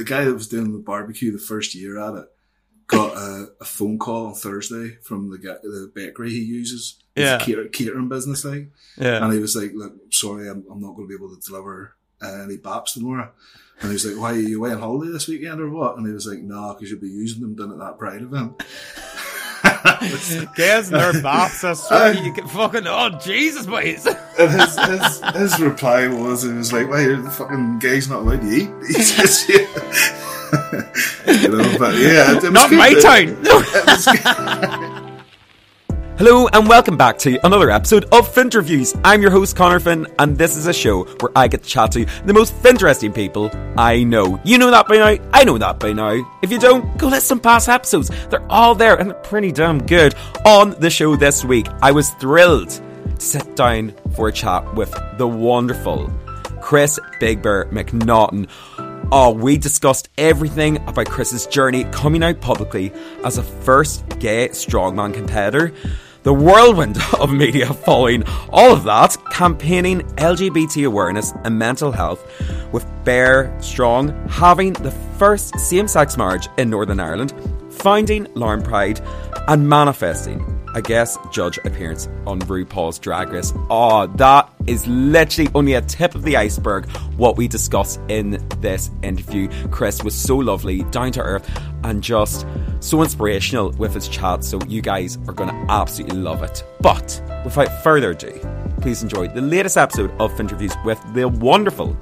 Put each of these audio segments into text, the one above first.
the guy that was doing the barbecue the first year at it got a, a phone call on Thursday from the guy, the bakery he uses. Yeah. cater- catering business thing. Yeah. And he was like, look, sorry, I'm, I'm not going to be able to deliver uh, any baps tomorrow. And he was like, why are you away on holiday this weekend or what? And he was like, no, because you'll be using them done at that Pride event. Guys, they're bops. I swear you can fucking. Oh, Jesus, boys. And his, his, his reply was, it was like, why are the fucking guy's not allowed to eat? He's just, yeah. you know, but yeah. it Not my It- town. it was good. Hello and welcome back to another episode of Finterviews. I'm your host Connor Finn, and this is a show where I get to chat to the most interesting people I know. You know that by now. I know that by now. If you don't, go listen to past episodes. They're all there and they're pretty damn good. On the show this week, I was thrilled to sit down for a chat with the wonderful Chris Big Bear McNaughton. Oh, we discussed everything about Chris's journey coming out publicly as a first gay strongman competitor, the whirlwind of media following all of that, campaigning LGBT awareness and mental health, with Bear Strong having the first same sex marriage in Northern Ireland, finding Larne Pride, and manifesting a guest judge appearance on RuPaul's Drag Race. Oh, that is literally only a tip of the iceberg what we discussed in this interview. Chris was so lovely, down to earth, and just so inspirational with his chat. So you guys are going to absolutely love it. But without further ado, please enjoy the latest episode of Interviews with the wonderful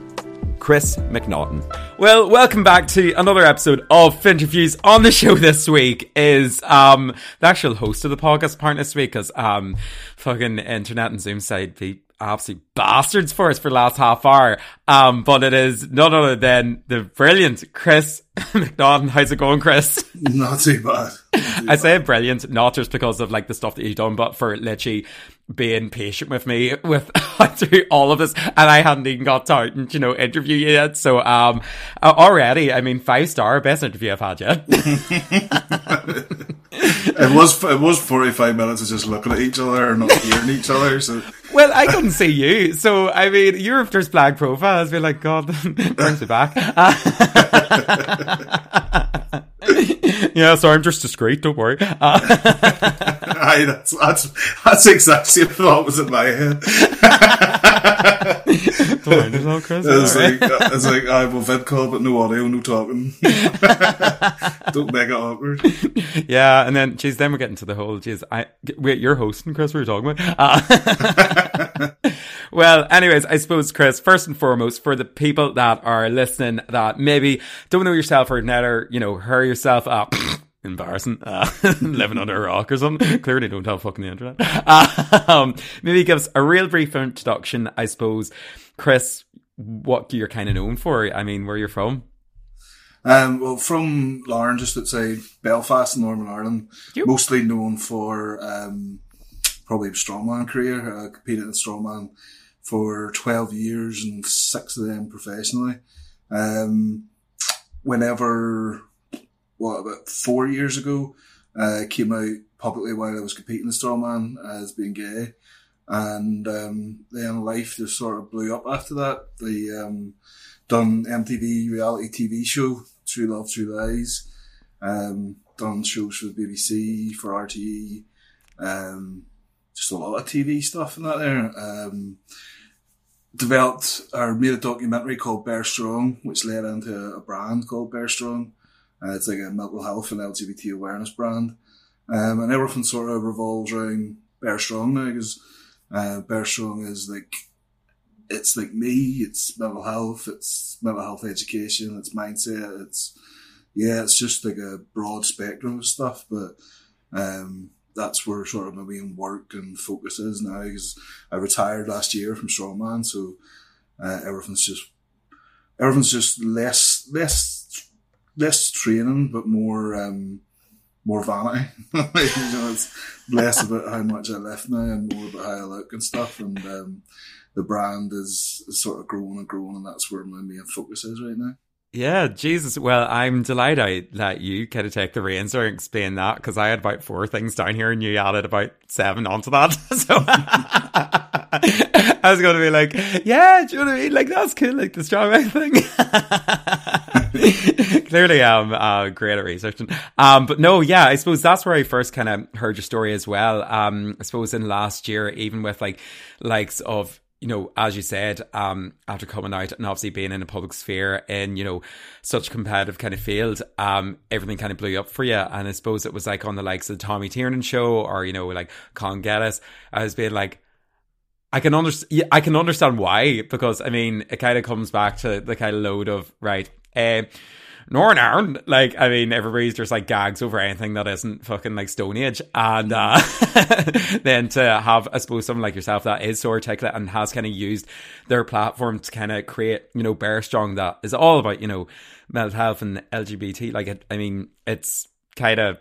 Chris McNaughton. Well, welcome back to another episode of Interviews. On the show this week is um the actual host of the podcast part this week because um fucking internet and Zoom side be absolute bastards for us for the last half hour. Um, but it is none other than the brilliant Chris McNaughton. How's it going, Chris? Not too bad. I say brilliant, not just because of like the stuff that you've done, but for literally being patient with me with through all of this, and I hadn't even got to out and you know interview you yet. So um, uh, already, I mean, five star best interview I've had yet. It was it was forty five minutes of just looking at each other and not hearing each other. So well, I couldn't see you, so I mean, your first black profile has been like, God, brings me back. yeah, sorry, I'm just discreet. Don't worry. Uh, aye, that's that's that's exactly what was in my head. don't worry, there's Chris. It's like it's like I will vid call but no audio, no talking. Don't make it awkward. Yeah, and then, geez, then we're getting to the whole, geez, I, wait, you're hosting, Chris, we were talking about? Uh, well, anyways, I suppose, Chris, first and foremost, for the people that are listening that maybe don't know yourself or never, you know, hurry yourself up. Embarrassing, uh, living under a rock or something. Clearly don't have fucking the internet. Uh, um, maybe give us a real brief introduction, I suppose. Chris, what you're kind of known for. I mean, where you're from. Um, well, from Larne, just outside Belfast in Northern Ireland, You- mostly known for um, probably a strongman career. Competed in strongman for 12 years and six of them professionally. Um, whenever, what, about four years ago, uh, came out publicly while I was competing in strongman as being gay. And um, then life just sort of blew up after that. The um, done MTV reality TV show, True Love, True Lies. Um, done shows for the BBC, for RTE. Um, just a lot of TV stuff and that there. Um, developed or made a documentary called Bear Strong, which led into a brand called Bear Strong. Uh, it's like a mental health and LGBT awareness brand. Um, and everything sort of revolves around Bear Strong now because uh, Bear Strong is like it's like me, it's mental health, it's mental health education, it's mindset, it's yeah, it's just like a broad spectrum of stuff, but um that's where sort of my main work and focus is now because I retired last year from Strongman, so uh, everything's just everything's just less less less training but more um more vanity. you know, it's less about how much I lift now and more about how I look and stuff and um the brand is, is sort of growing and growing, and that's where my main focus is right now. Yeah, Jesus. Well, I'm delighted I let you kind of take the reins or explain that because I had about four things down here and you added about seven onto that. So I was going to be like, yeah, do you know what I mean? Like, that's cool, like the strongman thing. clearly I'm uh, great at researching. Um, but no, yeah, I suppose that's where I first kind of heard your story as well. Um, I suppose in last year, even with like likes of you know, as you said, um, after coming out and obviously being in a public sphere in, you know, such competitive kind of field, um, everything kind of blew up for you. And I suppose it was like on the likes of the Tommy Tiernan show or, you know, like Con Geddes. I was being like, I can understand, I can understand why, because I mean, it kind of comes back to the kind of load of, right, uh, Northern Ireland. Like, I mean, everybody's just like gags over anything that isn't fucking like Stone Age. And uh, then to have, I suppose, someone like yourself that is so articulate and has kind of used their platform to kind of create, you know, Bear Strong that is all about, you know, mental health and LGBT. Like, it, I mean, it's kind of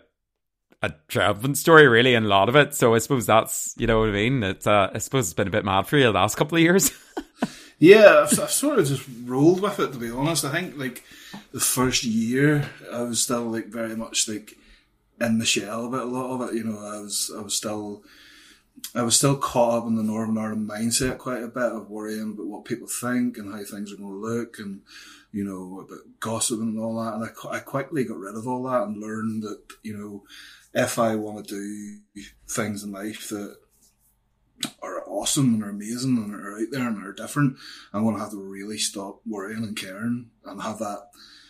a triumphant story, really, in a lot of it. So I suppose that's, you know what I mean? It's, uh, I suppose it's been a bit mad for you the last couple of years. yeah, I've, I've, sort of just rolled with it, to be honest. I think, like, the first year, I was still like very much like in the shell about a lot of it. You know, I was I was still I was still caught up in the Northern Ireland mindset quite a bit of worrying about what people think and how things are going to look and you know about gossiping and all that. And I, I quickly got rid of all that and learned that you know if I want to do things in life that are awesome and are amazing and are out there and are different, I'm going to have to really stop worrying and caring and have that,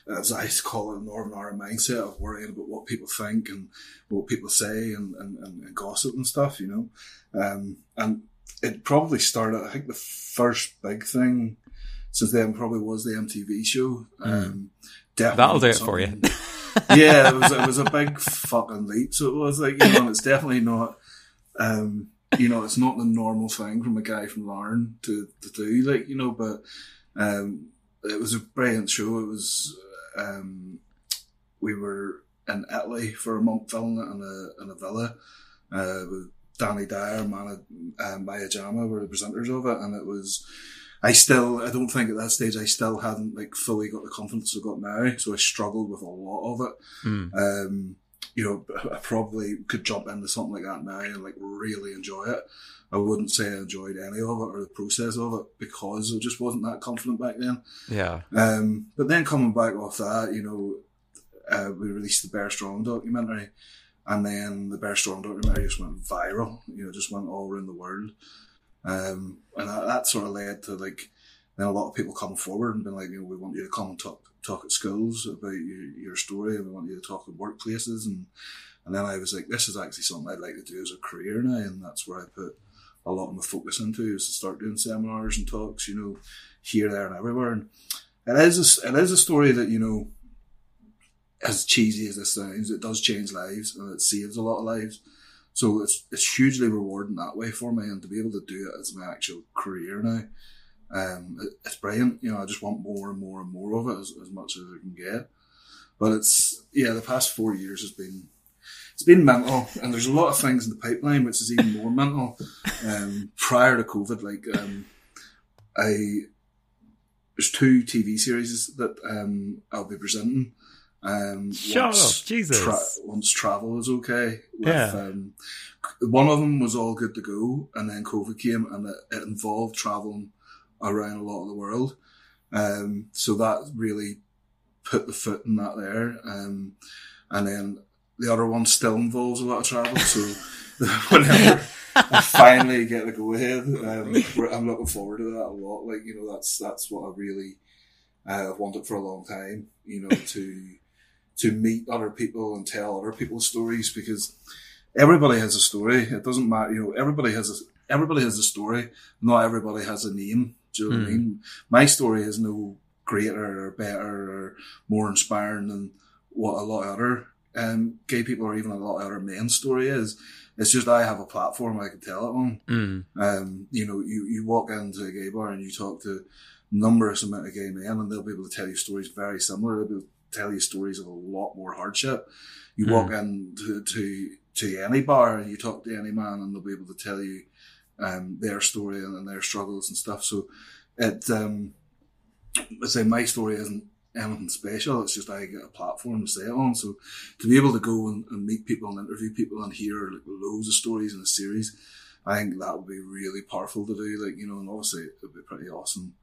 as I call it, Northern Ireland mindset of worrying about what people think and what people say and, and, and gossip and stuff, you know. Um, and it probably started, I think the first big thing since then probably was the MTV show. Mm. Um, That'll do it for you. yeah, it was, it was a big fucking leap. So it was like, you know, it's definitely not, um, you know, it's not the normal thing from a guy from Larne to, to do, like, you know, but um, it was a brilliant show. It was, um, we were in Italy for a month filming it in a, in a villa uh, with Danny Dyer, Mana, uh, Maya Jama were the presenters of it, and it was. I still, I don't think at that stage I still hadn't like fully got the confidence I got now, so I struggled with a lot of it. Mm. Um, you know, I probably could jump into something like that now and like really enjoy it. I wouldn't say I enjoyed any of it or the process of it because I just wasn't that confident back then. Yeah. Um, but then coming back off that, you know, uh, we released the Bear Strong documentary, and then the Bear Strong documentary just went viral. You know, just went all around the world, um, and that, that, sort of led to like then a lot of people coming forward and being like, you know, we want you to come and talk talk at schools about your, your story and we want you to talk at workplaces. And, and then I was like, this is actually something I'd like to do as a career now. And that's where I put a lot of my focus into is to start doing seminars and talks, you know, here, there and everywhere. And it is a, it is a story that, you know, as cheesy as this sounds, it does change lives and it saves a lot of lives. So it's, it's hugely rewarding that way for me and to be able to do it as my actual career now um, it, it's brilliant. You know, I just want more and more and more of it as, as much as I can get. But it's yeah, the past four years has been it's been mental, and there's a lot of things in the pipeline which is even more mental. Um, prior to COVID, like um, I there's two TV series that um, I'll be presenting. Um, Shut once, up, Jesus! Tra- once travel is okay. With, yeah. Um, one of them was all good to go, and then COVID came, and it, it involved traveling around a lot of the world. Um, so that really put the foot in that there. Um, and then the other one still involves a lot of travel. So whenever I finally get the go ahead, um, I'm looking forward to that a lot. Like, you know, that's, that's what I really, uh, wanted for a long time, you know, to, to meet other people and tell other people's stories because everybody has a story. It doesn't matter, you know, everybody has a, everybody has a story. Not everybody has a name. Do you know mm. what I hmm. mean? My story is no greater or better or more inspiring than what a lot of other um, gay people or even a lot of other men's story is. It's just I have a platform I can tell it on. Mm. Um, you know, you, you walk into a gay bar and you talk to numerous amount of gay men and they'll be able to tell you stories very similar. They'll be able to tell you stories of a lot more hardship. You mm. walk into to, to any bar and you talk to any man and they'll be able to tell you um, their story and, and, their struggles and stuff. So it, um, I say my story isn't anything special. It's just I get a platform to say it on. So to be able to go and, and meet people and interview people and hear like loads of stories in a series, I think that would be really powerful to do. Like, you know, and obviously it would be pretty awesome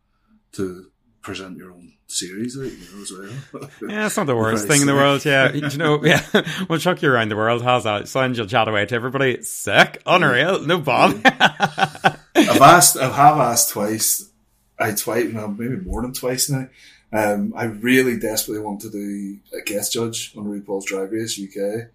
to present your own series, like, you know, as well. yeah, it's not the worst thing in the world. Yeah, you know, yeah, we'll chuck you around the world. How's that? Sounds you'll chat away to everybody. Sick, unreal, no bomb. I've asked, I have asked twice. I twice, no, maybe more than twice now. Um, I really desperately want to do a guest judge on RuPaul's Drag Race UK.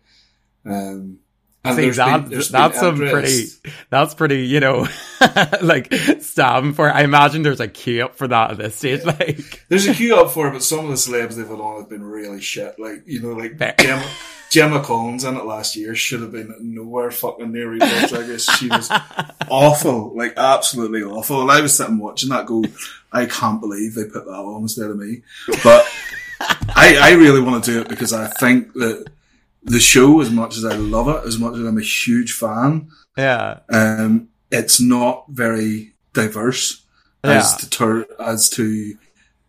Um, and See, that, been, that's some pretty, that's pretty, you know, like stabbing for. I imagine there's a queue up for that at this stage. Like, there's a queue up for it, but some of the celebs they've had on have been really shit. Like, you know, like Gemma, Gemma Collins in it last year should have been nowhere fucking near RuPaul's I guess She was awful, like absolutely awful. And I was sitting watching that go, I can't believe they put that on instead of me. But I, I really want to do it because I think that the show, as much as I love it, as much as I'm a huge fan, yeah, um, it's not very diverse yeah. as to ter- as to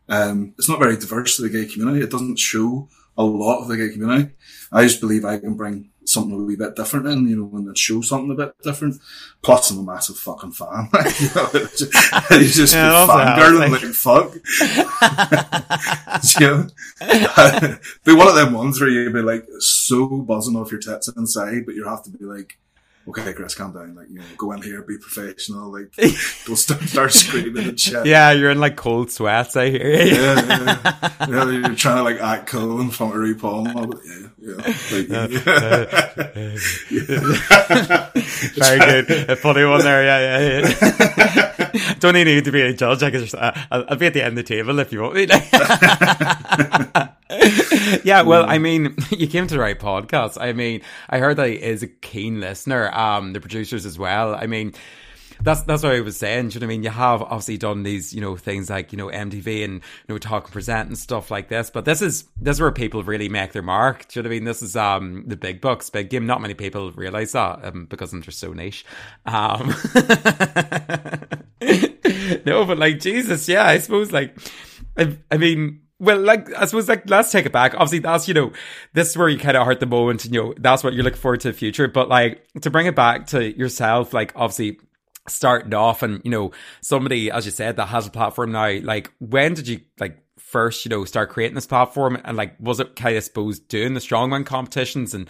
um, it's not very diverse to the gay community. It doesn't show a lot of the gay community. I just believe I can bring something a wee bit different in, you know, when they show something a bit different. Plus, I'm a massive fucking fan. you know, just, he's just yeah, fangirling like fuck. you know? be one of them ones where you'd be like so buzzing off your tits inside, but you have to be like, okay, Chris, calm down. Like, you know, go in here, be professional. Like, don't start, start screaming and shit. Yeah, you're in like cold sweats, I hear you. yeah, yeah, yeah. You're trying to like act cool in front of RuPaul all, yeah, yeah. Like, yeah. Very good. A funny one there, yeah, yeah, yeah. don't even need to be a judge. I can just, uh, I'll, I'll be at the end of the table if you want me. yeah, well, I mean, you came to the right podcast. I mean, I heard that he is a keen listener. Um, the producers as well. I mean, that's that's what I was saying. Do you know what I mean? You have obviously done these, you know, things like you know MTV and you know talk and present and stuff like this. But this is this is where people really make their mark. Do you know what I mean? This is um the big bucks, big game. Not many people realize that um, because they're so niche. Um, no, but like Jesus, yeah, I suppose like I, I mean well, like, I suppose, like, let's take it back. Obviously, that's, you know, this is where you kind of hurt the moment and, you know, that's what you're looking forward to the future. But, like, to bring it back to yourself, like, obviously, starting off and, you know, somebody, as you said, that has a platform now, like, when did you, like, first, you know, start creating this platform? And, like, was it kind of, suppose, doing the strongman competitions and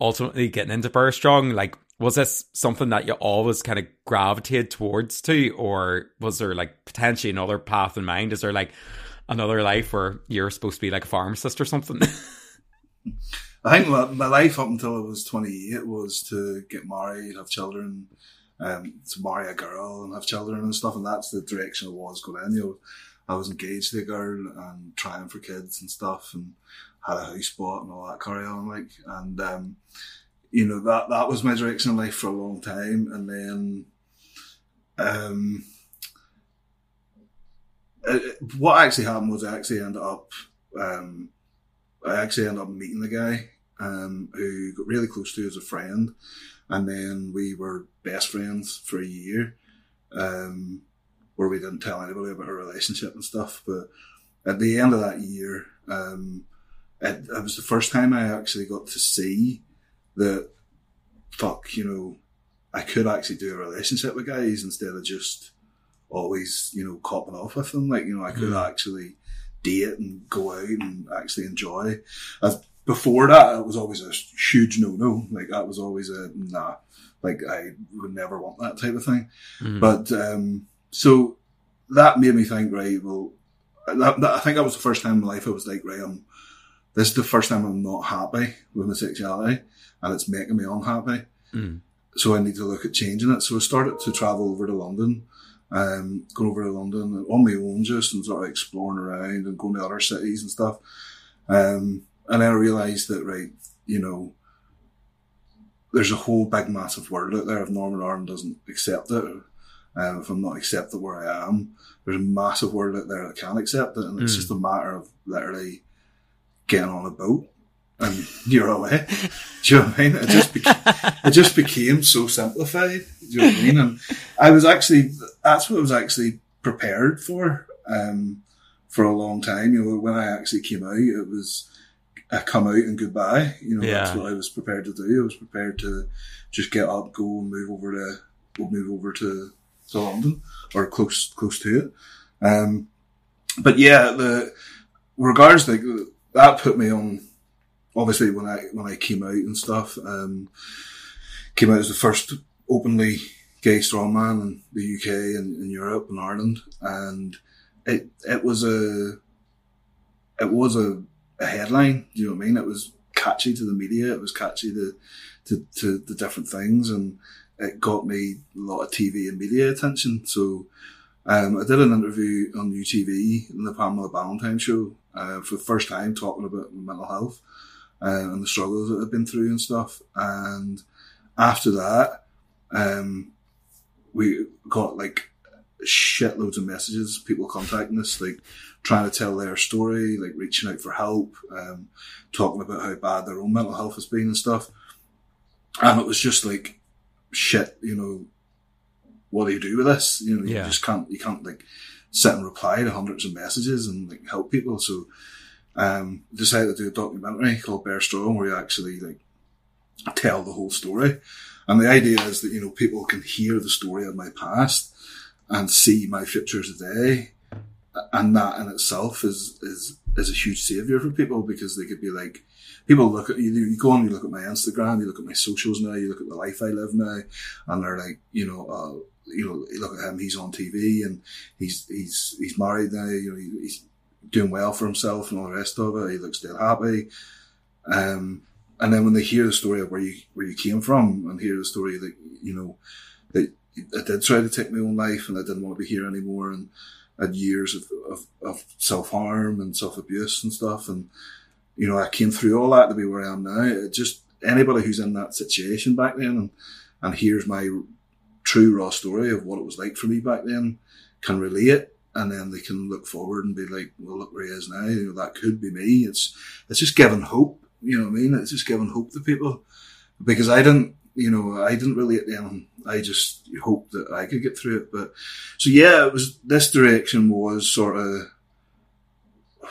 ultimately getting into Bear Strong? Like, was this something that you always kind of gravitated towards to, or was there, like, potentially another path in mind? Is there, like, another life where you're supposed to be like a pharmacist or something? I think my, my, life up until I was 28 was to get married, have children, um, to marry a girl and have children and stuff. And that's the direction I was going in. You know, I was engaged to a girl and trying for kids and stuff and had a house bought and all that carry on. Like, and, um, you know, that, that was my direction in life for a long time. And then, um, what actually happened was I actually ended up, um, I actually ended up meeting the guy, um, who got really close to as a friend. And then we were best friends for a year, um, where we didn't tell anybody about our relationship and stuff. But at the end of that year, um, it, it was the first time I actually got to see that, fuck, you know, I could actually do a relationship with guys instead of just always, you know, copping off with them. Like, you know, I could mm. actually date and go out and actually enjoy. As before that, it was always a huge no-no. Like that was always a nah. Like I would never want that type of thing. Mm. But um, so that made me think, right? Well, that, that, I think that was the first time in my life I was like, right, I'm. This is the first time I'm not happy with my sexuality, and it's making me unhappy. Mm. So I need to look at changing it. So I started to travel over to London um, going over to London on my own just and sort of exploring around and going to other cities and stuff. Um, and then I realised that, right, you know, there's a whole big massive world out there. If Northern Ireland doesn't accept it, um, if I'm not accepted where I am, there's a massive world out there that can accept it. And it's mm. just a matter of literally getting on a boat and you're away. Do you know what I mean? It just became, it just became so simplified. Do you know what I mean? And I was actually, that's what I was actually prepared for, um, for a long time. You know, when I actually came out, it was a come out and goodbye. You know, yeah. that's what I was prepared to do. I was prepared to just get up, go and move over to, we'll move over to, to London or close, close to it. Um, but yeah, the regards like that put me on. Obviously, when I when I came out and stuff, um, came out as the first openly gay strongman in the UK and in Europe and Ireland, and it it was a it was a, a headline. Do you know what I mean? It was catchy to the media. It was catchy to to, to the different things, and it got me a lot of TV and media attention. So um, I did an interview on UTV in the Pamela Ballantine show uh, for the first time, talking about mental health uh, and the struggles that I've been through and stuff. And after that, um, we got like shitloads of messages, people contacting us, like trying to tell their story, like reaching out for help, um, talking about how bad their own mental health has been and stuff. And it was just like, shit, you know, what do you do with this? You know, Yeah. you just can't, you can't like sit and reply to hundreds of messages and like help people. So, um, decided to do a documentary called Bear Strong where you actually like tell the whole story. And the idea is that, you know, people can hear the story of my past and see my future today. And that in itself is, is, is a huge savior for people because they could be like, people look at you, you go on, you look at my Instagram, you look at my socials now, you look at the life I live now, and they're like, you know, uh, you know, look at him, he's on TV and he's, he's, he's married now, you know, he- he's doing well for himself and all the rest of it. He looks still happy. Um, and then when they hear the story of where you, where you came from and hear the story that, you know, that I did try to take my own life and I didn't want to be here anymore and had years of, of, of self-harm and self-abuse and stuff. And, you know, I came through all that to be where I am now. It just anybody who's in that situation back then and, and hears my true raw story of what it was like for me back then can relate and then they can look forward and be like, well, look where he is now. You know, that could be me. It's, it's just giving hope. You know what I mean? It's just giving hope to people because I didn't, you know, I didn't relate to them. I just hoped that I could get through it. But so yeah, it was, this direction was sort of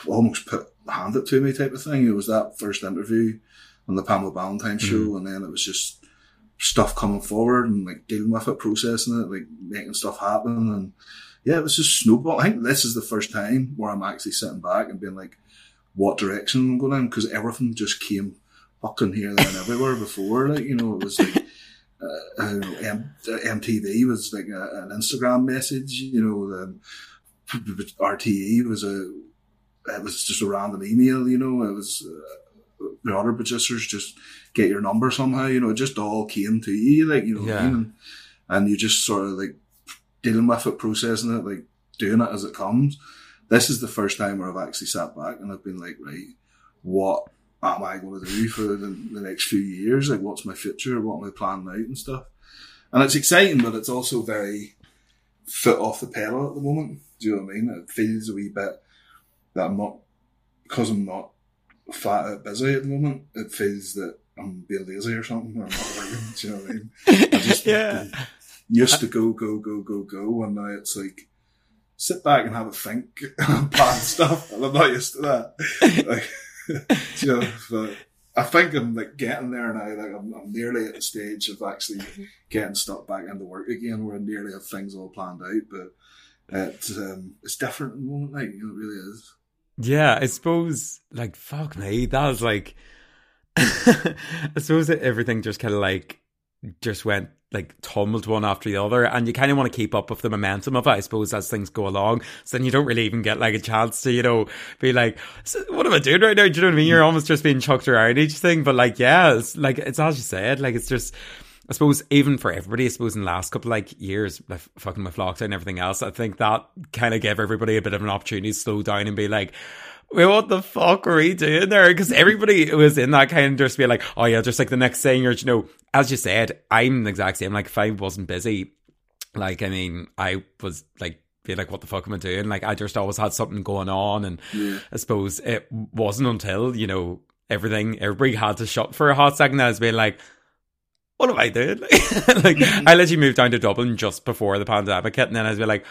almost put, hand it to me type of thing. It was that first interview on the Pamela Ballantine mm-hmm. show. And then it was just stuff coming forward and like dealing with it, processing it, like making stuff happen. And yeah, it was just snowball. I think this is the first time where I'm actually sitting back and being like, what direction I'm going in? Because everything just came fucking here, there, and everywhere before. Like, you know, it was like, uh, I don't know, M- uh, MTV was like a, an Instagram message, you know, um, RTE was a, it was just a random email, you know, it was, uh, the other producers just get your number somehow, you know, it just all came to you, like, you know, what I mean? and, and you just sort of like dealing with it, processing it, like doing it as it comes. This is the first time where I've actually sat back and I've been like, right, what am I going to do for the, the next few years? Like, what's my future? What am I planning out and stuff? And it's exciting, but it's also very foot off the pedal at the moment. Do you know what I mean? It feels a wee bit that I'm not, because I'm not flat out busy at the moment, it feels that I'm being lazy or something. Or I'm not working. do you know what I mean? I just Yeah. Used to go, go, go, go, go, and now it's like sit back and have a think and plan stuff. And I'm not used to that. Like, you know, but I think I'm like getting there now. Like I'm, I'm nearly at the stage of actually getting stuck back into work again, where I nearly have things all planned out. But it's um, it's different at the moment. Like you know, it really is. Yeah, I suppose, like, fuck me, that was like, I suppose that everything just kind of like, just went like tumbled one after the other, and you kind of want to keep up with the momentum of it, I suppose, as things go along. So then you don't really even get like a chance to, you know, be like, what am I doing right now? Do you know what I mean? You're almost just being chucked around each thing, but like, yeah, it's like, it's as you said, like, it's just, I suppose even for everybody, I suppose in the last couple like years, like fucking with lockdown and everything else, I think that kind of gave everybody a bit of an opportunity to slow down and be like, what the fuck were we doing there? Because everybody was in that kind of just be like, oh yeah, just like the next thing, or you know, as you said, I'm the exact same. Like if I wasn't busy, like I mean, I was like being like, what the fuck am I doing? Like I just always had something going on, and Yeah. I suppose it wasn't until you know everything, everybody had to shut for a hot second. that I was being like. What am I doing? like, mm-hmm. I literally moved down to Dublin just before the pandemic hit, and then I was be like,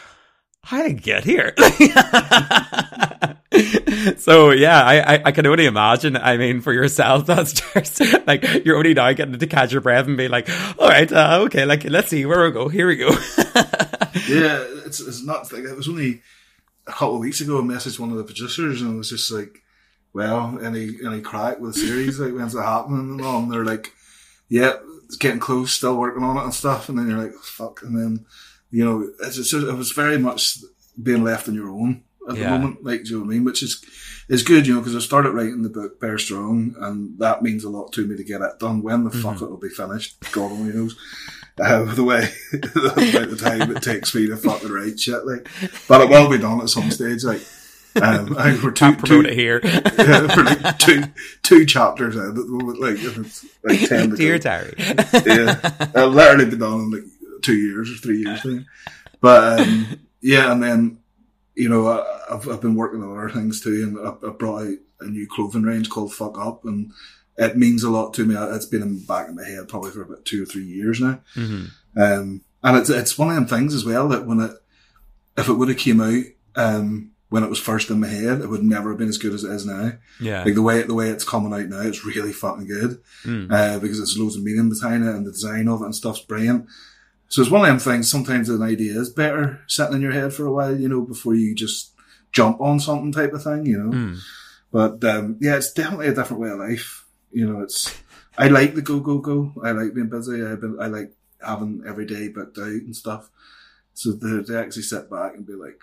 how did I get here? so yeah, I, I I can only imagine. I mean, for yourself, that's just like you're only now getting to catch your breath and be like, all right, uh, okay, like let's see where we go. Here we go. yeah, it's it's nuts. Like it was only a couple of weeks ago, I messaged one of the producers and it was just like, well, any, any crack with the series? like, when's it happening and all? And they're like, yeah, it's getting close, still working on it and stuff. And then you're like, fuck. And then, you know, it's it was very much being left on your own at Yeah. the moment. Like, do you know what I mean? Which is, is good, you know, because I started writing the book Bear Strong and that means a lot to me to get it done. When the fuck Mm-hmm. it will be finished, God only knows. Uh, the way, about the time it takes me to fucking write shit, like, but it will be done at some stage, like, um, I think we're two, two, it here. yeah, we're like two, two chapters out at the moment, like, like 10 to Dear go diary. yeah, I've literally been done in like two years or three years thing. But um, yeah, and then you know I, I've I've been working on other things too, and I, I brought out a new clothing range called Fuck Up, and it means a lot to me. It's been in the back of my head probably for about two or three years now. hmm Um, and it's it's one of them things as well that when it if it would have came out um, when it was first in my head, it would never have been as good as it is now. Yeah. Like the way the way it's coming out now, it's really fucking good Mm. uh, because it's loads of meaning behind it and the design of it and stuff's brilliant. So it's one of them things. Sometimes an idea is better sitting in your head for a while, you know, before you just jump on something type of thing, you know. Mm. But um, yeah, it's definitely a different way of life. You know, it's I like the go go go. I like being busy. I been I like having every day booked out and stuff. So to, to actually sit back and be like,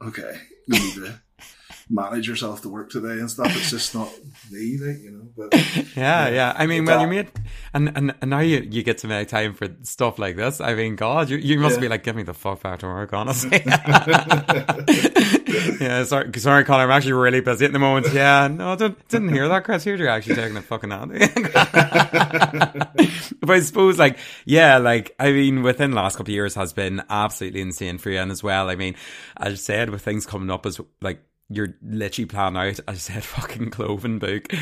okay, you need to manage yourself to work today and stuff. It's just not me, like, you know. But Yeah, Yeah. yeah. I mean, well, you made, and, and and now you, you get to make time for stuff like this. I mean, God, you, you must Yeah. be like, give me the fuck back to work, honestly. yeah, sorry, sorry, Connor. I'm actually really busy at the moment. Yeah, no, I didn't, didn't hear that, Chris. Here You're actually taking it fucking out. but I suppose, like, yeah, like, I mean, within the last couple of years has been absolutely insane for you. And as well, I mean, as I said, with things coming up as like, you're literally planning out, I said, fucking cloven book.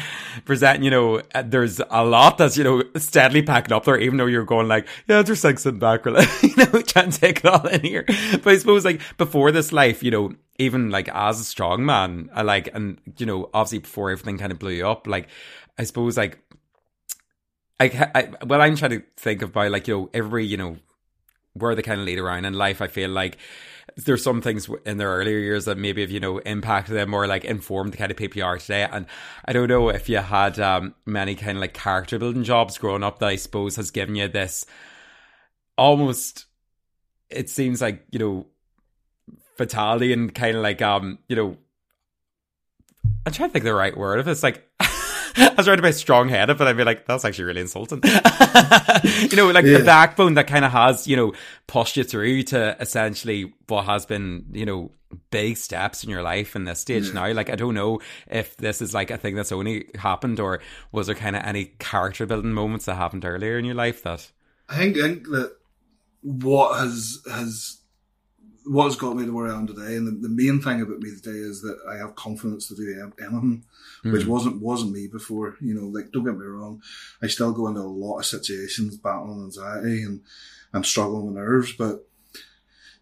Presenting, you know, uh, there's a lot that's, you know, steadily packing up there, even though you're going like, yeah, there's like sitting back, you know, trying to take it all in here. But I suppose like before this life, you know, even like as a strong man, I like, and, you know, obviously before everything kind of blew you up, like, I suppose like, I, I, well, I'm trying to think about like, you know, every, you know, where they kind of lead around in life, I feel like there's some things in their earlier years that maybe have, you know, impacted them or like informed the kind of people you are today. And I don't know if you had um, many kind of like character building jobs growing up that I suppose has given you this almost, it seems like, you know, fatality and kind of like, um, you know, I'm trying to think the right word. If it's like, I was trying to be strong headed, but I'd be like, that's actually really insulting. you know, like Yeah. the backbone that kind of has, you know, pushed you through to essentially what has been, you know, big steps in your life in this stage now. Like, I don't know if this is like a thing that's only happened or was there kind of any character building moments that happened earlier in your life that, I think, I think that what has has what has got me to where I am today, and the, the main thing about me today is that I have confidence to do an- anything, which Mm. wasn't wasn't me before. You know, like don't get me wrong, I still go into a lot of situations battling anxiety and I'm struggling with nerves, but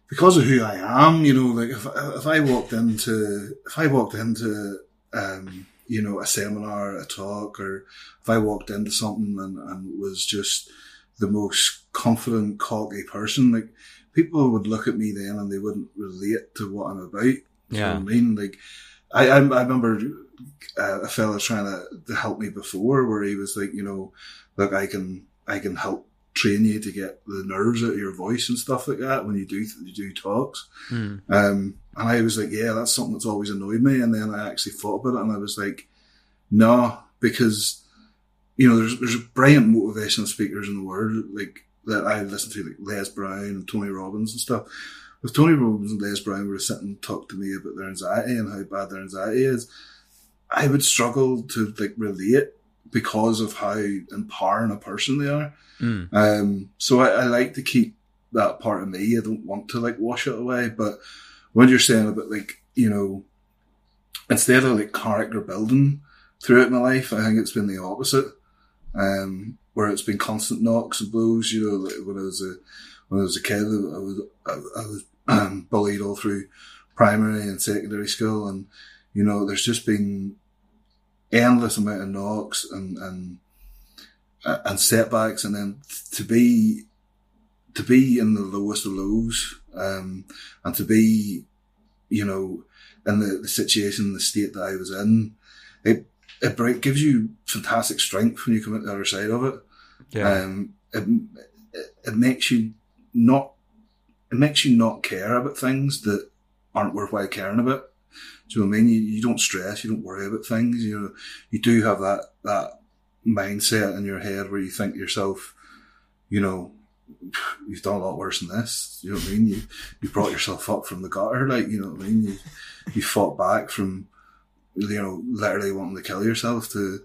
because of who I am, you know, like if if I walked into if I walked into um, you know a seminar, a talk, or if I walked into something and, and was just the most confident, cocky person, like people would look at me then and they wouldn't relate to what I'm about. Do you know Yeah. I mean? Like I I, I remember uh, a fella trying to, to help me before, where he was like, you know, look, I can I can help train you to get the nerves out of your voice and stuff like that when you do you do talks. Mm. Um, and I was like, yeah, that's something that's always annoyed me. And then I actually thought about it and I was like, no, because, you know, there's, there's brilliant motivational speakers in the world, like that I listen to, like Les Brown and Tony Robbins and stuff. If Tony Robbins and Les Brown were sitting and talk to me about their anxiety and how bad their anxiety is, I would struggle to like relate because of how empowering a person they are. Mm. Um, so I, I like to keep that part of me. I don't want to like wash it away. But when you're saying about like, you know, instead of like character building throughout my life, I think it's been the opposite. Um, where it's been constant knocks and blows, you know, like when I was a, when I was a kid, I was, I, I was um, bullied all through primary and secondary school. And, you know, there's just been endless amount of knocks and, and, and setbacks, and then to be to be in the lowest of lows, um, and to be, you know, in the, the situation, the state that I was in, it, it break, gives you fantastic strength when you come out the other side of it. Yeah. Um, it, it, it makes you not, it makes you not care about things that aren't worthwhile caring about. Do you know what I mean? You, you don't stress, you don't worry about things. You know, you do have that, that mindset in your head where you think to yourself, you know, you've done a lot worse than this. You know what I mean? You you brought yourself up from the gutter, like you know what I mean. You you fought back from you know literally wanting to kill yourself to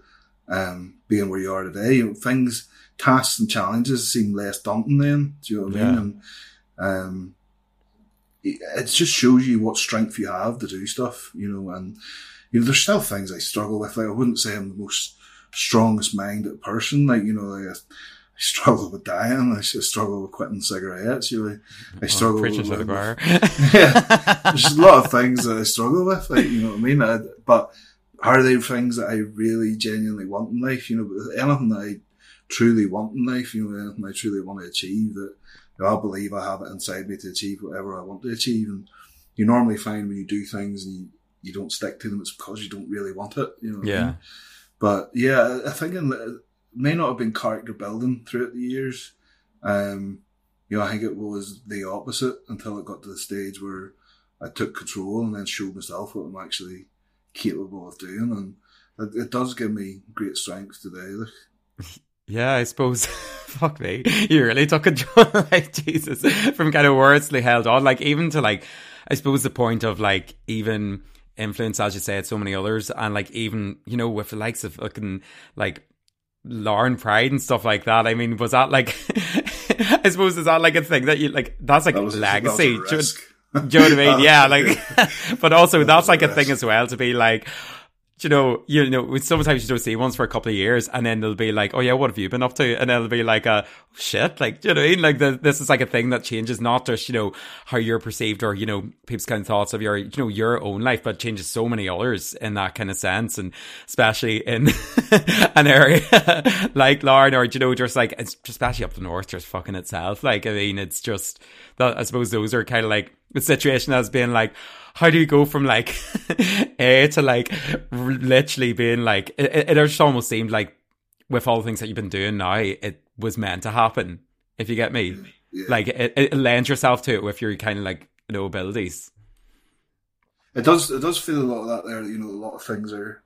um, being where you are today. You know things, tasks and challenges seem less daunting then. Do you know what I mean? And um, it, it just shows you what strength you have to do stuff. You know, and you know there's still things I struggle with. Like I wouldn't say I'm the most strongest minded person. Like you know, like I, I struggle with dying. I struggle with quitting cigarettes. You know, I struggle Preaching with, the yeah, there's a lot of things that I struggle with. Like you know what I mean. I, but are they things that I really genuinely want in life? You know, anything that I truly want in life, you know, anything I truly want to achieve that you know, I believe I have it inside me to achieve whatever I want to achieve. And you normally find when you do things and you, you don't stick to them, it's because you don't really want it. You know. What I Yeah. mean? But yeah, I think in, may not have been character building throughout the years. Um, you know, I think it was the opposite until it got to the stage where I took control and then showed myself what I'm actually capable of doing. And it, it does give me great strength today. Yeah, I suppose. Fuck me. You really took control, like, Jesus, from kind of wordsly held on. Like, even to, like, I suppose the point of, like, even influence, as you said, so many others. And, like, even, you know, with the likes of fucking, like, Larne Pride and stuff like that. I mean, was that, like, I suppose, is that, like, a thing that you, like, that's, like, that was, legacy. Do you- do you know what I mean? Yeah, like, but also that's like a thing as well to be like, you know, you know, sometimes you don't see ones for a couple of years, and then they'll be like, "Oh yeah, what have you been up to?" And they'll be like, "Uh, shit!" Like, you know what I mean? Like, the, this is like a thing that changes not just you know how you're perceived or you know people's kind of thoughts of your you know your own life, but changes so many others in that kind of sense, and especially in an area like Larne or you know just like it's especially up the north, just fucking itself. Like, I mean, it's just that I suppose those are kind of like the situation has been like how do you go from like A to like literally being like it, it, almost seemed like with all the things that you've been doing now it was meant to happen if you get me Yeah. like it, it lends yourself to it with your kind of like you know abilities It does. It does feel a lot of that there. You know, a lot of things are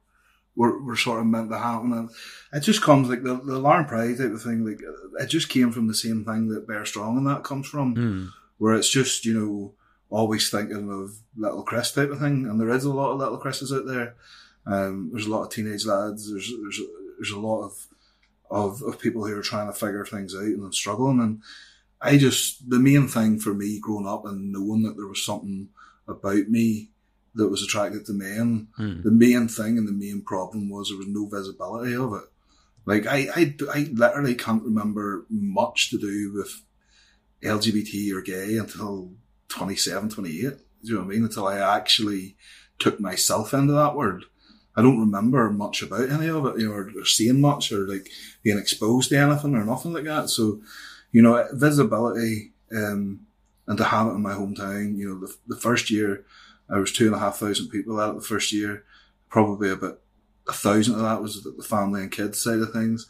were, were sort of meant to happen, and it just comes like the the Larne Pride type of thing. Like it just came from the same thing that Bear Strong and that comes from, Mm. where it's just you know always thinking of little Chris type of thing, and there is a lot of little Chris's out there. Um, there's a lot of teenage lads. There's there's there's a lot of of of people who are trying to figure things out and struggling, and I just the main thing for me growing up and knowing that there was something about me that was attracted to men. Mm. The main thing and the main problem was there was no visibility of it. Like I, I, I literally can't remember much to do with LGBT or gay until 27, 28. Do you know what I mean? Until I actually took myself into that world. I don't remember much about any of it, you know, or, or seeing much or like being exposed to anything or nothing like that. So, you know, visibility, um, and to have it in my hometown, you know, the, the first year, I was two and a half thousand people out the first year. Probably about a thousand of that was the family and kids side of things.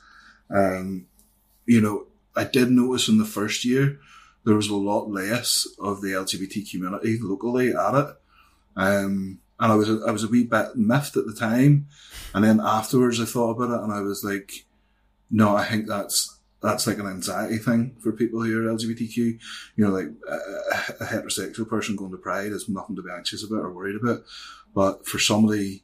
Um, you know, I did notice in the first year there was a lot less of the LGBT community locally at it. Um, and I was I was a wee bit miffed at the time, and then afterwards I thought about it, and I was like, no, I think that's that's like an anxiety thing for people who are LGBTQ. You know, like a, a heterosexual person going to Pride is nothing to be anxious about or worried about, but for somebody,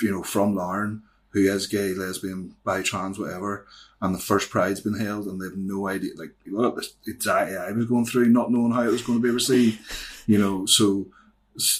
you know, from Larne who is gay, lesbian, bi, trans, whatever, and the first Pride's been held, and they've no idea, like, what anxiety I was going through, not knowing how it was going to be received, you know, so,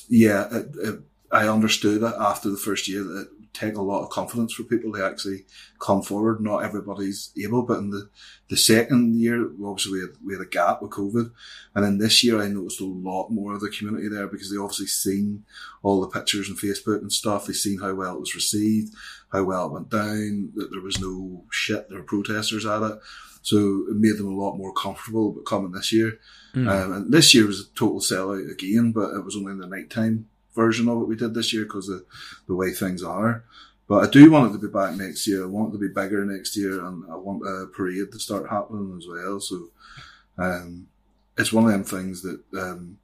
yeah, it, it, I understood it after the first year that it take a lot of confidence for people to actually come forward. Not everybody's able, but in the, the second year, obviously we had, we had a gap with COVID. And then this year I noticed a lot more of the community there because they obviously seen all the pictures on Facebook and stuff. They seen how well it was received, how well it went down, that there was no shit, there were protesters at it. So it made them a lot more comfortable about coming this year. Mm. Um, and this year was a total sellout again, but it was only in the nighttime version of it we did this year because of the way things are. But I do want it to be back next year. I want it to be bigger next year, and I want a parade to start happening as well. So um, it's one of them things that um,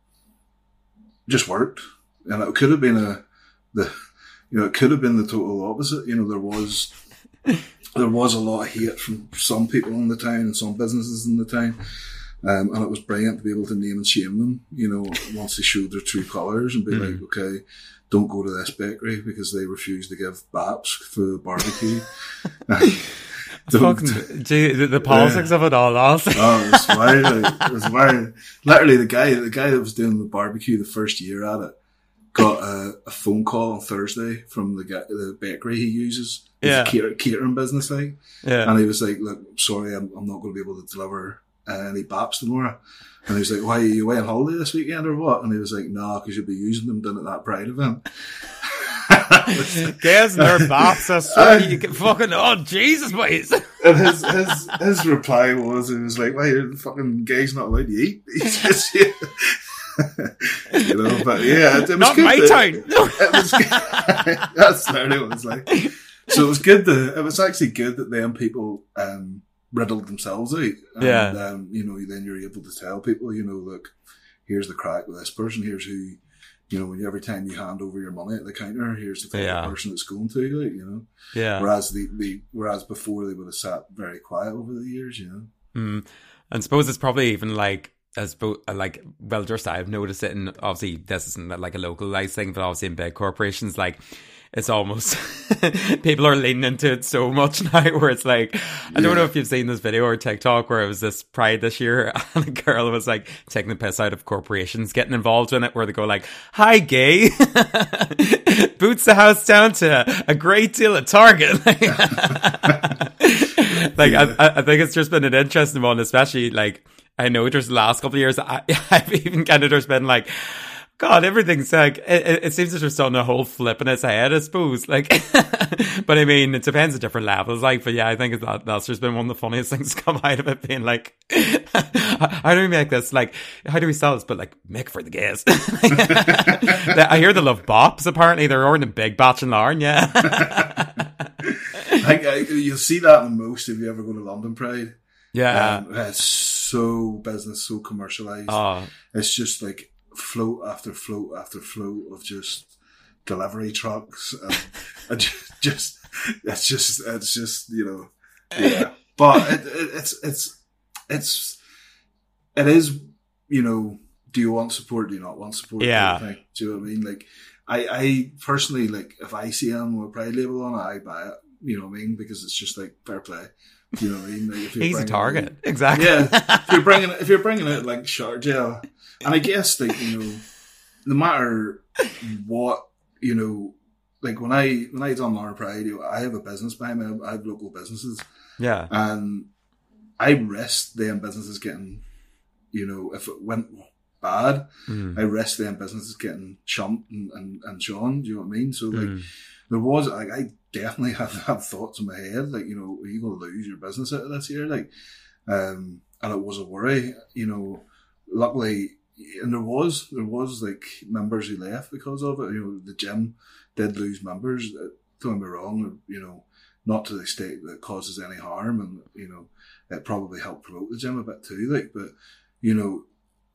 just worked, and it could have been a the you know it could have been the total opposite. You know, there was there was a lot of hate from some people in the town and some businesses in the town. Um, and it was brilliant to be able to name and shame them, you know, once they showed their true colours and be mm. like, okay, don't go to this bakery because they refuse to give baps for the barbecue. Fucking, gee, the, the politics yeah. of it all, also. oh, it was wild. Like, it was wild. Literally, the guy, the guy that was doing the barbecue the first year at it got a, a phone call on Thursday from the guy, the bakery he uses. yeah. Catering business thing. Yeah. And he was like, look, sorry, I'm, I'm not going to be able to deliver uh, any baps tomorrow. And he was like, why are you away on holiday this weekend or what? And he was like, no, nah, because you'll be using them down at that Pride event. Guess their baps are sorry, you can fucking, oh, Jesus, mate. and his, his, his reply was, he was like, why, you're fucking gay's not allowed to eat. He's just, yeah. You know, but yeah, it, it was not good my that, time. It was. That's it was like. So it was good that, it was actually good that them people, um, riddled themselves out. And, yeah. Um, you know, then you're able to tell people, you know, look, here's the crack with this person. Here's who, you know, every time you hand over your money at the counter, here's the yeah. person it's going to, like, you know. Yeah. Whereas the, the whereas before they would have sat very quiet over the years, you know. Mm. And suppose it's probably even like as both uh, like well just I've noticed it and obviously this isn't like a localized thing, but obviously in big corporations like it's almost people are leaning into it so much now where it's like I don't know if you've seen this video or TikTok where it was this pride this year and a girl was like taking the piss out of corporations getting involved in it where they go like hi gay. Boots the house down to a great deal of target. Like I, I think it's just been an interesting one especially like I know just the last couple of years I, I've even kind of just been like God, everything's like, it, it seems to just on a whole flip in its head, I suppose. Like, but I mean, it depends at different levels. Like, but yeah, I think that, that's just been one of the funniest things come out of it being like, how do we make this? Like, how do we sell this? But like, make for the gays. I hear they love bops. Apparently they're ordering a big batch in Larne. Yeah. I, I, you'll see that in most if you ever go to London Pride. Yeah. Um, it's so business, so commercialized. Oh. It's just like, float after float after float of just delivery trucks and, and just, just it's just it's just you know yeah but it, it, it's it's it's it is you know do you want support do you not want support yeah do you know what I mean like I I personally like if I see them with a pride label on it I buy it you know what I mean because it's just like fair play you know what I mean? Like He's a target, exactly. Yeah, if you're bringing if you're bringing it like Sharjah, and I guess like you know, no matter what you know, like when I when I done Larne Pride, I have a business behind me. I have local businesses. Yeah, and I risk them businesses getting, you know, if it went bad, mm. I risk them businesses getting chumped and, and, and Sean. Do you know what I mean? So like, mm. there was like I definitely have had thoughts in my head, like, you know, are you going to lose your business out of this year? Like, um, and it was a worry, you know, luckily, and there was, there was like members who left because of it. You know, the gym did lose members. Uh, don't get me wrong, you know, not to the extent that causes any harm. And, you know, it probably helped promote the gym a bit too. Like, but, you know,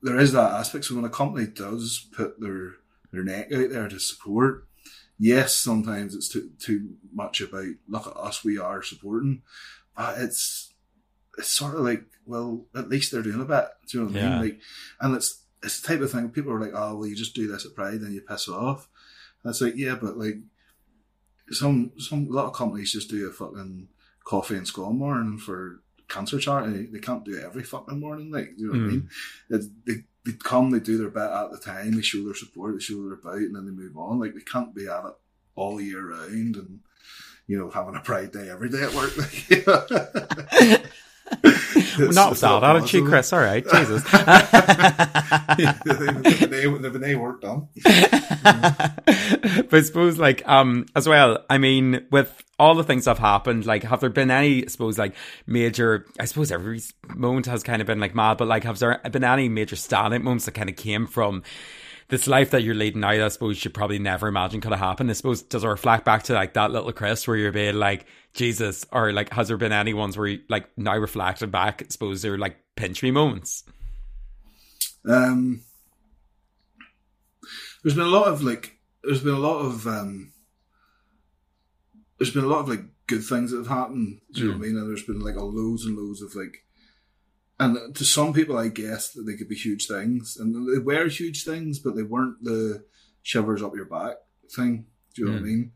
there is that aspect. So when a company does put their, their neck out there to support, yes, sometimes it's too too much about look at us, we are supporting, but it's it's sort of like well, at least they're doing a bit. Do you know what yeah. I mean? Like, and it's it's the type of thing people are like, oh well, you just do this at Pride, then you piss off. And it's like yeah, but like some some a lot of companies just do a fucking coffee and scone morning for cancer charity. They can't do it every fucking morning. Like, do you know what mm. I mean? It's, they they come, they do their bit at the time, they show their support, they show their about, and then they move on. Like they can't be at it all year round and you know having a pride day every day at work. Like, not with that attitude, Chris. All right, Jesus. they've been work done. but I suppose, like, um, as well. I mean, with all the things that have happened, like, have there been any, I suppose, like, major? I suppose every moment has kind of been like mad, but like, have there been any major standout moments that kind of came from? this life that you're leading now, I suppose you should probably never imagined could have happened. I suppose does it reflect back to like that little Chris where you're being like Jesus, or like has there been any ones where you like now reflecting back? I suppose they're like pinch me moments. Um, there's been a lot of like, there's been a lot of um, there's been a lot of like good things that have happened. Do you know what I mean? And there's been like a loads and loads of like and to some people, I guess that they could be huge things, and they were huge things, but they weren't the shivers up your back thing. Do you know mm. what I mean?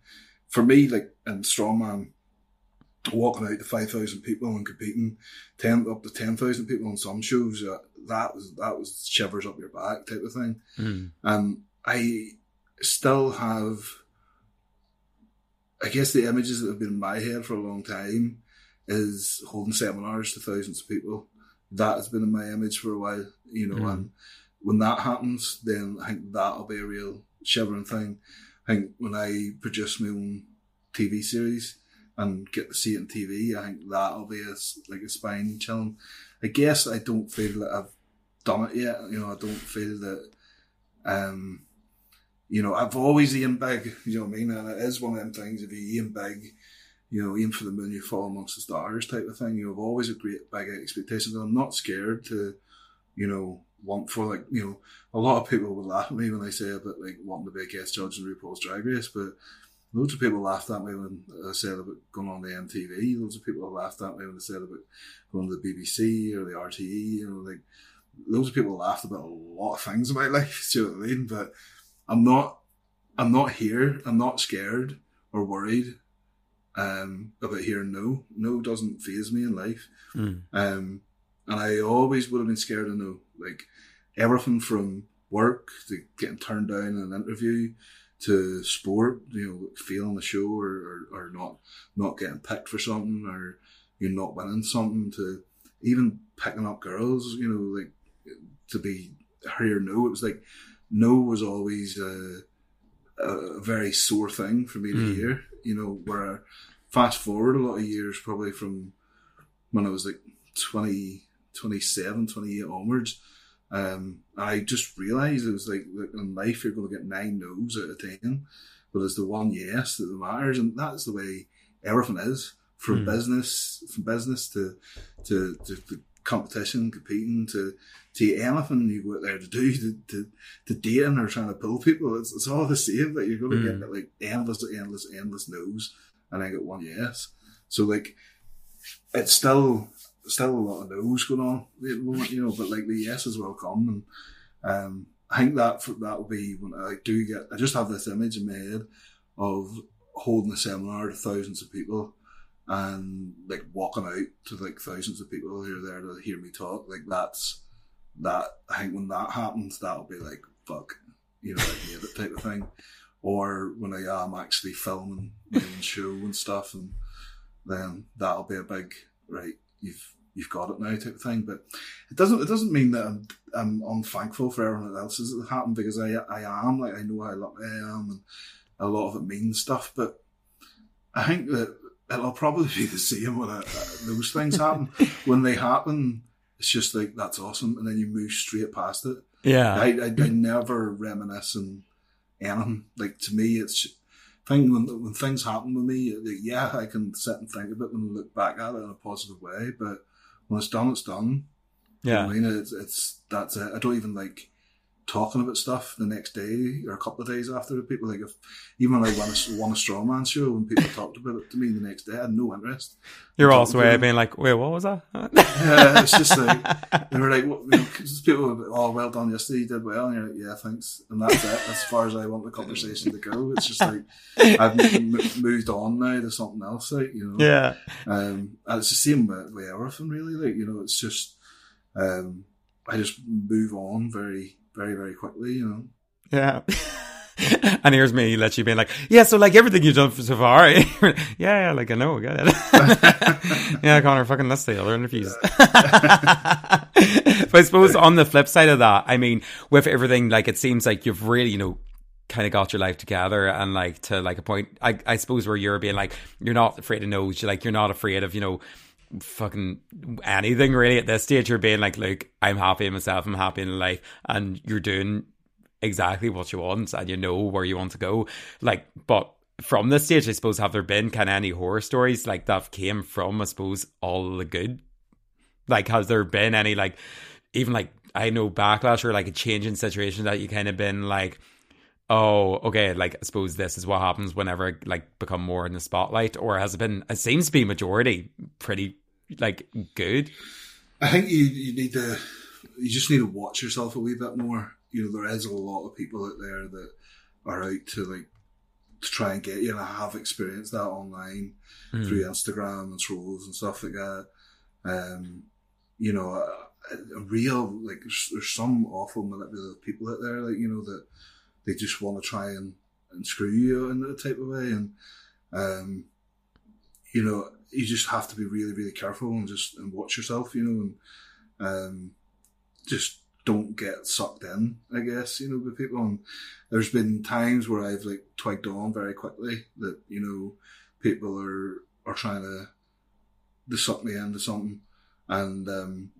For me, like in strongman, walking out to five thousand people and competing ten up to ten thousand people on some shows, uh, that was that was shivers up your back type of thing. Mm. And I still have, I guess, the images that have been in my head for a long time is holding seminars to thousands of people that has been in my image for a while, you know, mm. and when that happens, then I think that'll be a real shivering thing. I think when I produce my own TV series and get to see it on TV, I think that'll be a, like a spine chilling. I guess I don't feel that I've done it yet. You know, I don't feel that, um, you know, I've always aimed big, you know what I mean? And it is one of them things, if you aim big, you know, aim for the moon, you fall amongst the stars type of thing. You have always a great big expectations. And I'm not scared to, you know, want for like, you know, a lot of people would laugh at me when I say about like wanting to be a guest judge in RuPaul's Drag Race, but loads of people laughed at me when I said about going on the MTV. Loads of people laughed at me when I said about going to the BBC or the RTE. You know, like loads of people laughed about a lot of things in my life. Do you know what I mean? But I'm not, I'm not here. I'm not scared or worried um, about hearing no. No doesn't faze me in life. Mm. Um, and I always would have been scared of no. Like everything from work to getting turned down in an interview to sport, you know, failing the show or, or, or not not getting picked for something or you're not winning something to even picking up girls, you know, like to be hear no. It was like no was always a, a very sore thing for me to mm. hear, you know, where fast forward a lot of years, probably from when I was like 20, 27, 28 onwards, um, I just realised it was like, like in life you're going to get nine no's out of ten, but it's the one yes that matters, and that's the way everything is from mm. business, from business to, to to, to competition, competing to to anything you go out there to do, to, to, to dating or trying to pull people. It's, it's all the same. That you're going to mm. get like endless, endless, endless no's and I got one yes. So like, it's still still a lot of no's going on at the moment, you know, but like the yeses will come, and um, I think that that will be when I do get. I just have this image in my head of holding a seminar to thousands of people and like walking out to like thousands of people who are there to hear me talk. Like that's that. I think when that happens, that'll be like fuck, you know, like made it type of thing or when I am actually filming own show and stuff, and then that'll be a big right. You've you've got it now type of thing. But it doesn't it doesn't mean that I'm I'm unthankful for everything else that's happened because I I am like I know how lucky I am and a lot of it means stuff. But I think that it'll probably be the same when I, uh, those things happen. when they happen, it's just like that's awesome, and then you move straight past it. Yeah, I I, I never reminisce and anything. Like to me, it's thing when when things happen with me. Like, yeah, I can sit and think about it and look back at it in a positive way. But when it's done, it's done. Yeah, I mean, it's, it's that's it. I don't even like talking about stuff the next day or a couple of days after. The people like if even when I won a, won a strongman show and people talked about it to me the next day, I had no interest. You're also way being like, wait, what was that? yeah, it's just like they were like, well, you know, people were like, oh, well done yesterday, you did well, and you're like, yeah, thanks, and that's it. As far as I want the conversation to go, it's just like I've m- moved on now to something else, like you know. Yeah. Um, and it's the same with, with everything, really. Like you know, it's just um, I just move on very very, very quickly, you know. Yeah. and here's me let you being like, yeah, so like everything you've done so far. Eh? yeah, yeah, like I know, I get it. yeah, Connor, fucking let's the other interviews. but I suppose on the flip side of that, I mean, with everything, like it seems like you've really, you know, kind of got your life together and like to like a point, I, I suppose where you're being like, you're not afraid of no's, you're like, you're not afraid of, you know, fucking anything really at this stage. You're being like, look, I'm happy in myself, I'm happy in life, and you're doing exactly what you want and you know where you want to go. Like, but from this stage, I suppose, have there been kind of any horror stories like that came from, I suppose, all the good? Like, has there been any, like, even like, I know backlash or like a change in situation that you kind of been like, oh, okay, like, I suppose this is what happens whenever I, like become more in the spotlight? Or has it been, it seems to be majority pretty, like, good? I think you, you need to, you just need to watch yourself a wee bit more. You know, there is a lot of people out there that are out to like to try and get you, and I have experienced that online Mm. through Instagram and trolls and stuff like that. Um, you know, a, a real like there's, there's some awful manipulative people out there, like you know that they just want to try and, and screw you in that type of way, and um, you know, you just have to be really, really careful and just and watch yourself, you know, and um, just don't get sucked in, I guess, you know, with people. And there's been times where I've like twigged on very quickly that, you know, people are, are trying to, to suck me into something. And, um,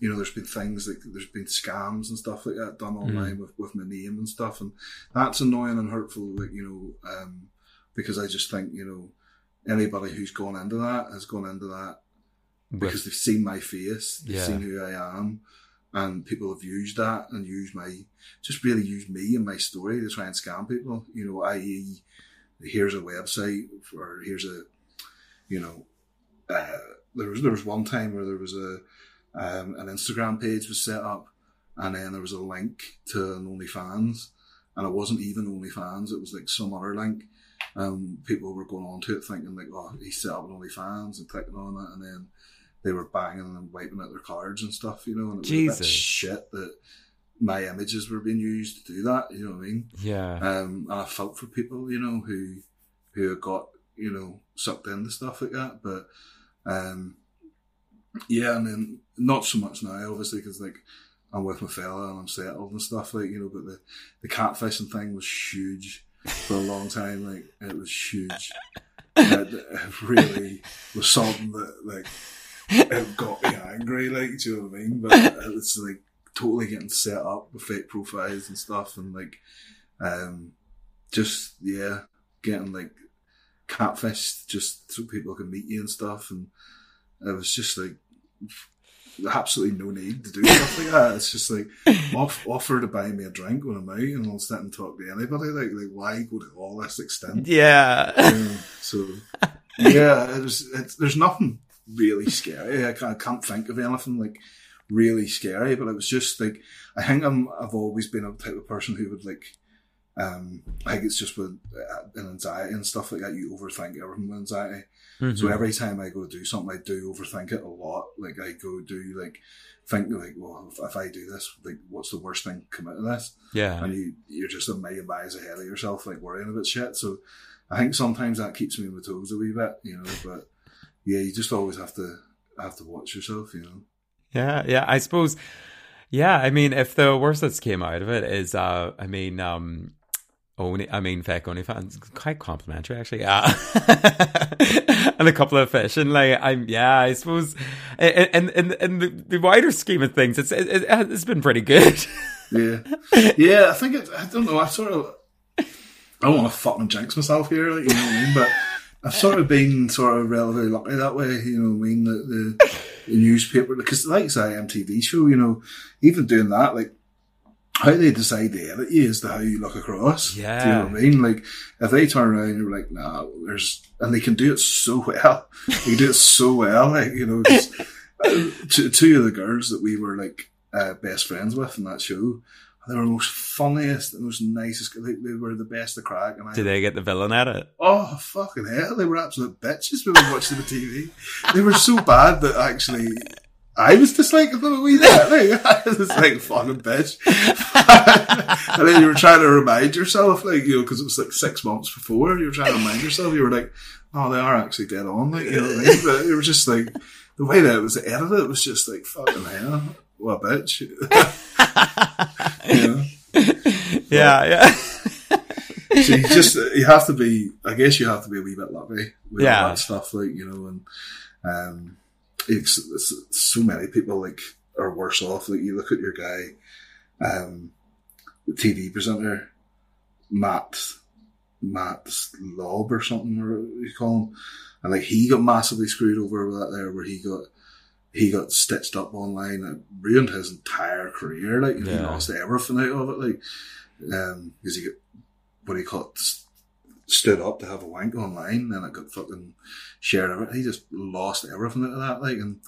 you know, there's been things like there's been scams and stuff like that done online with, with my name and stuff. And that's annoying and hurtful, like, you know, um, because I just think, you know, anybody who's gone into that has gone into that because they've seen my face, they've Yeah. seen who I am, and people have used that and used my, just really used me and my story to try and scam people. You know, i.e., here's a website or here's a, you know, uh, there was there was one time where there was a um, an Instagram page was set up, and then there was a link to an OnlyFans, and it wasn't even OnlyFans; it was like some other link. Um, people were going on to it thinking like, "Oh, he set up an OnlyFans," and clicking on it, and then they were banging and wiping out their cards and stuff, you know. And it was a bit Jesus. shit that my images were being used to do that. You know what I mean? Yeah. Um, and I felt for people, you know, who who got you know sucked into stuff like that. But um, yeah, and then not so much now, obviously, because like I'm with my fella and I'm settled and stuff like you know. But the the catfishing thing was huge for a long time. Like it was huge. it, it really was something that like it got me angry. Like, do you know what I mean? But it's like totally getting set up with fake profiles and stuff, and like, um, just yeah, getting like catfished just so people can meet you and stuff, and it was just like absolutely no need to do stuff like that. It's just like off, offer to buy me a drink when I'm out, and I'll sit and talk to anybody. Like, like why go to all this extent? Yeah. Yeah, so yeah, it was, there's nothing really scary. I can't, I can't think of anything like really scary, but it was just like I think I'm I've always been a type of person who would like. Um, I think it's just with uh, anxiety and stuff like that. You overthink everything with anxiety. Mm-hmm. So every time I go do something, I do overthink it a lot. Like I go do like think like, well, if, if I do this, like, what's the worst thing come out of this? yeah. and you you're just a million miles ahead of yourself, like worrying about shit. So I think sometimes that keeps me on my toes a wee bit, you know. But yeah, you just always have to have to watch yourself, you know. Yeah, yeah. I suppose. Yeah, I mean, if the worst that's came out of it is, uh, I mean, um, only, I mean, fake OnlyFans, quite complimentary actually. Yeah, and a couple of fish, and like, I'm, yeah, I suppose, and in in the, wider scheme of things, it's it, it's been pretty good. Yeah, yeah. I think it. I don't know. I sort of. I don't want to fucking jinx myself here, like you know what I mean. But I've sort of been sort of relatively lucky that way. You know what I mean? The, the, the newspaper, because like say MTV show, you know, even doing that, like how they decide to edit you is to how you look across. Yeah. Do you know what I mean? Like if they turn around and you're like, nah, there's, and they can do it so well. They can do it so well. Like you know, just, uh, two, two of the girls that we were like uh, best friends with in that show. They were the most funniest, the most nicest. They, they were the best of crack. And I, Did they get the villain at it? oh fucking hell, they were absolute bitches when we watched them on TV. They were so bad that actually I was disliking them a wee bit. Like, I was like fucking bitch. and then you were trying to remind yourself, like you know, because it was like six months before. You were trying to remind yourself. You were like, oh, they are actually dead on. Like you know what I mean? But it was just like the way that it was edited. It was just like fucking hell. What a bitch. you know? Yeah, yeah. so you just you have to be I guess you have to be a wee bit lucky with Yeah. all that stuff like you know and um it's, it's so many people like are worse off like you look at your guy um TV presenter, Matt, Matt Lob or something, or you call him. And like he got massively screwed over with that there, where he got he got stitched up online. It ruined his entire career. Like he Yeah. lost everything out of it. Like um, because he got what do you call it? s- Stood up to have a wank online, and it got fucking shared out. He just lost everything out of that. Like and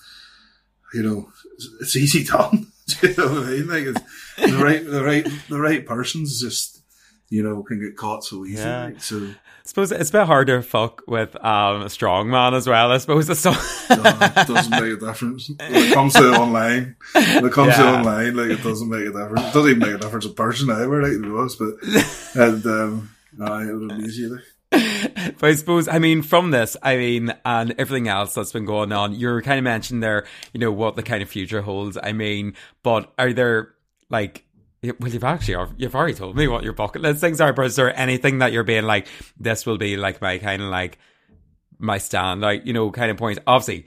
you know, it's, it's easy done. Do you know what I mean? Like it's, the right, the right, the right person's just you know can get caught so easy. Yeah. So. I suppose it's a bit hard to fuck with um, a strong man as well. I suppose it's so. Uh, doesn't make a difference. When it comes to online, when it comes to online, like it doesn't make a difference. It doesn't even make a difference in person either, like to be honest. But and um, aye, it would amuse you. Like. but I suppose, I mean, from this, I mean, and everything else that's been going on, you're kind of mentioned there, you know, what the kind of future holds. I mean, but are there, like, well, you've actually, you've already told me what your bucket list things are, but is there anything that you're being like, this will be like my kind of like, my stand, like you know, kind of point? Obviously,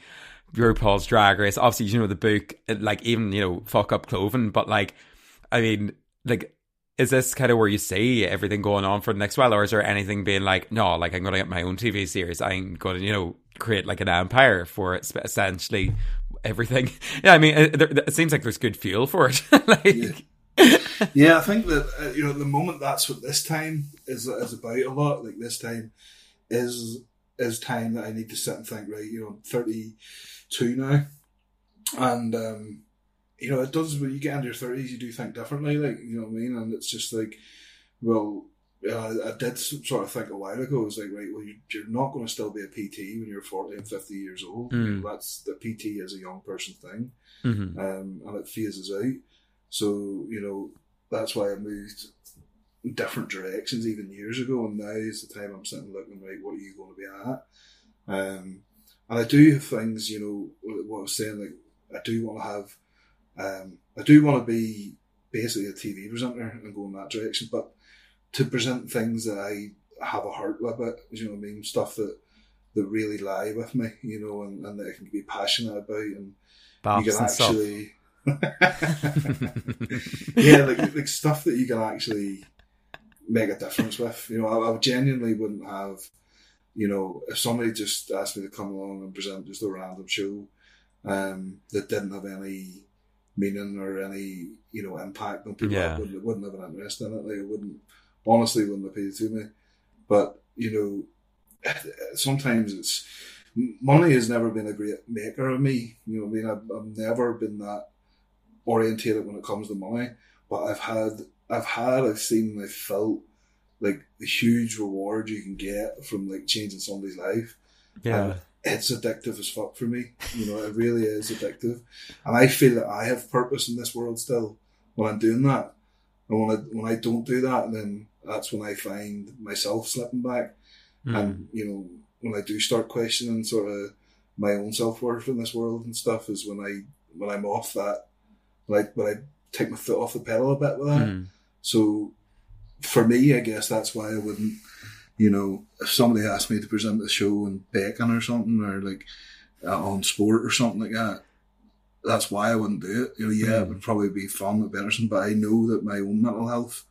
RuPaul's Drag Race, obviously, you know, the book, like, even, you know, fuck up clothing, but like, I mean, like, is this kind of where you see everything going on for the next while, or is there anything being like, no, like I'm going to get my own TV series, I'm going to, you know, create like an empire for essentially everything. Yeah, I mean, it, it seems like there's good fuel for it. like, Yeah, I think that uh, you know at the moment that's what this time is is about a lot. Like this time is is time that I need to sit and think. Right, you know, I'm 32 now, and um, you know it does when you get into your 30s, you do think differently. Like you know what I mean, and it's just like, well. Uh, I did sort of think a while ago. It was like, right, well, you, you're not going to still be a PT when you're 40 and 50 years old. Mm. That's the PT is a young person thing mhm. um, and it phases out. So you know that's why I moved in different directions even years ago, and now is the time I'm sitting looking right. What are you going to be at? Um, and I do have things, you know, what what I was saying. Like I do want to have, um, I do want to be basically a TV presenter and go in that direction, but to present things that I have a heart with it, you know what I mean? Stuff that that really lie with me, you know, and, and that I can be passionate about and you can actually yeah like, like stuff that you can actually make a difference with you know I, I genuinely wouldn't have you know if somebody just asked me to come along and present just a random show um, that didn't have any meaning or any you know impact on people Yeah. I wouldn't, wouldn't have an interest in it like it wouldn't honestly wouldn't appeal to me but you know sometimes it's money has never been a great maker of me. You know, I mean, I've, I've never been that orientated when it comes to money. But I've had, I've had, I've seen, I've felt like the huge reward you can get from like changing somebody's life. yeah. And it's addictive as fuck for me. You know, it really is addictive, and I feel that I have purpose in this world still when I'm doing that. And when I when I don't do that, then that's when I find myself slipping back Mm. and you know when I do start questioning sort of my own self worth in this world and stuff is when I when I'm off that like when I take my foot off the pedal a bit with that. Mm. So for me, I guess that's why I wouldn't. You know, if somebody asked me to present a show in Bacon or something, or like uh, on sport or something like that, that's why I wouldn't do it. You know, yeah, it Mm. would probably be fun at Benderson, but I know that my own mental health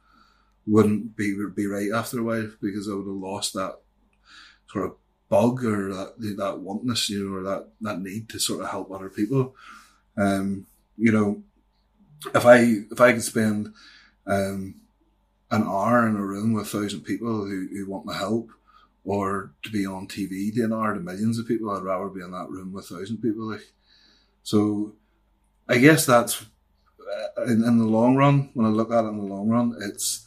wouldn't be be right after a while because I would have lost that sort of bug or that that wantness, you know, or that that need to sort of help other people. Um, you know, if I if I could spend um, an hour in a room with a thousand people who, who want my help, or to be on TV doing an hour to millions of people, I'd rather be in that room with a thousand people. Like, so I guess that's uh, in, in the long run. When I look at it in the long run, it's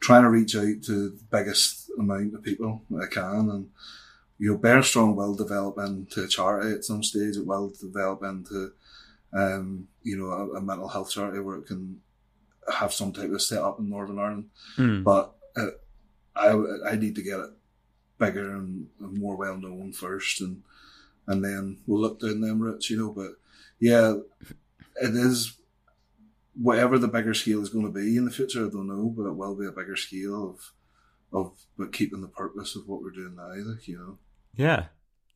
trying to reach out to the biggest amount of people I can, and you know, Bear Strong will develop into a charity at some stage. It will develop into um, you know, a, a mental health charity where it can have some type of setup in Northern Ireland. Mm. But uh, I I need to get it bigger and, and more well known first, and and then we'll look down them routes, you know. But yeah, it is whatever the bigger scale is going to be in the future. I don't know, but it will be a bigger scale of of but keeping the purpose of what we're doing now, like you know. Yeah.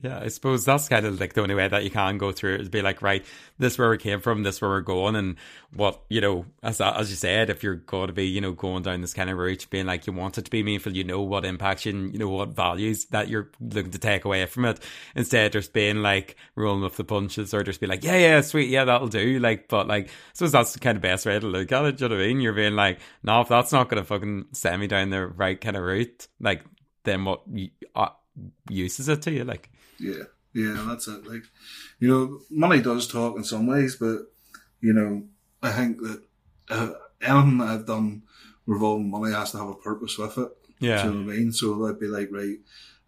Yeah, I suppose that's kind of like the only way that you can go through it is be like, right, this is where we came from, this is where we're going, and what you know, as as you said, if you're going to be, you know, going down this kind of route, being like you want it to be meaningful, you know what impacts you, and you know what values that you're looking to take away from it, instead just being like rolling with the punches, or just be like, yeah, yeah, sweet, yeah, that'll do, like, but like, I suppose that's the kind of best way to look at it. Do you know what I mean? You're being like, no, if that's not gonna fucking send me down the right kind of route, like, then what uh, uses it to you, like. Yeah, yeah, that's it. Like, you know, money does talk in some ways, but you know, I think that uh, anything that I've done revolving money has to have a purpose with it. Yeah, do you know what I mean? So I'd be like, right,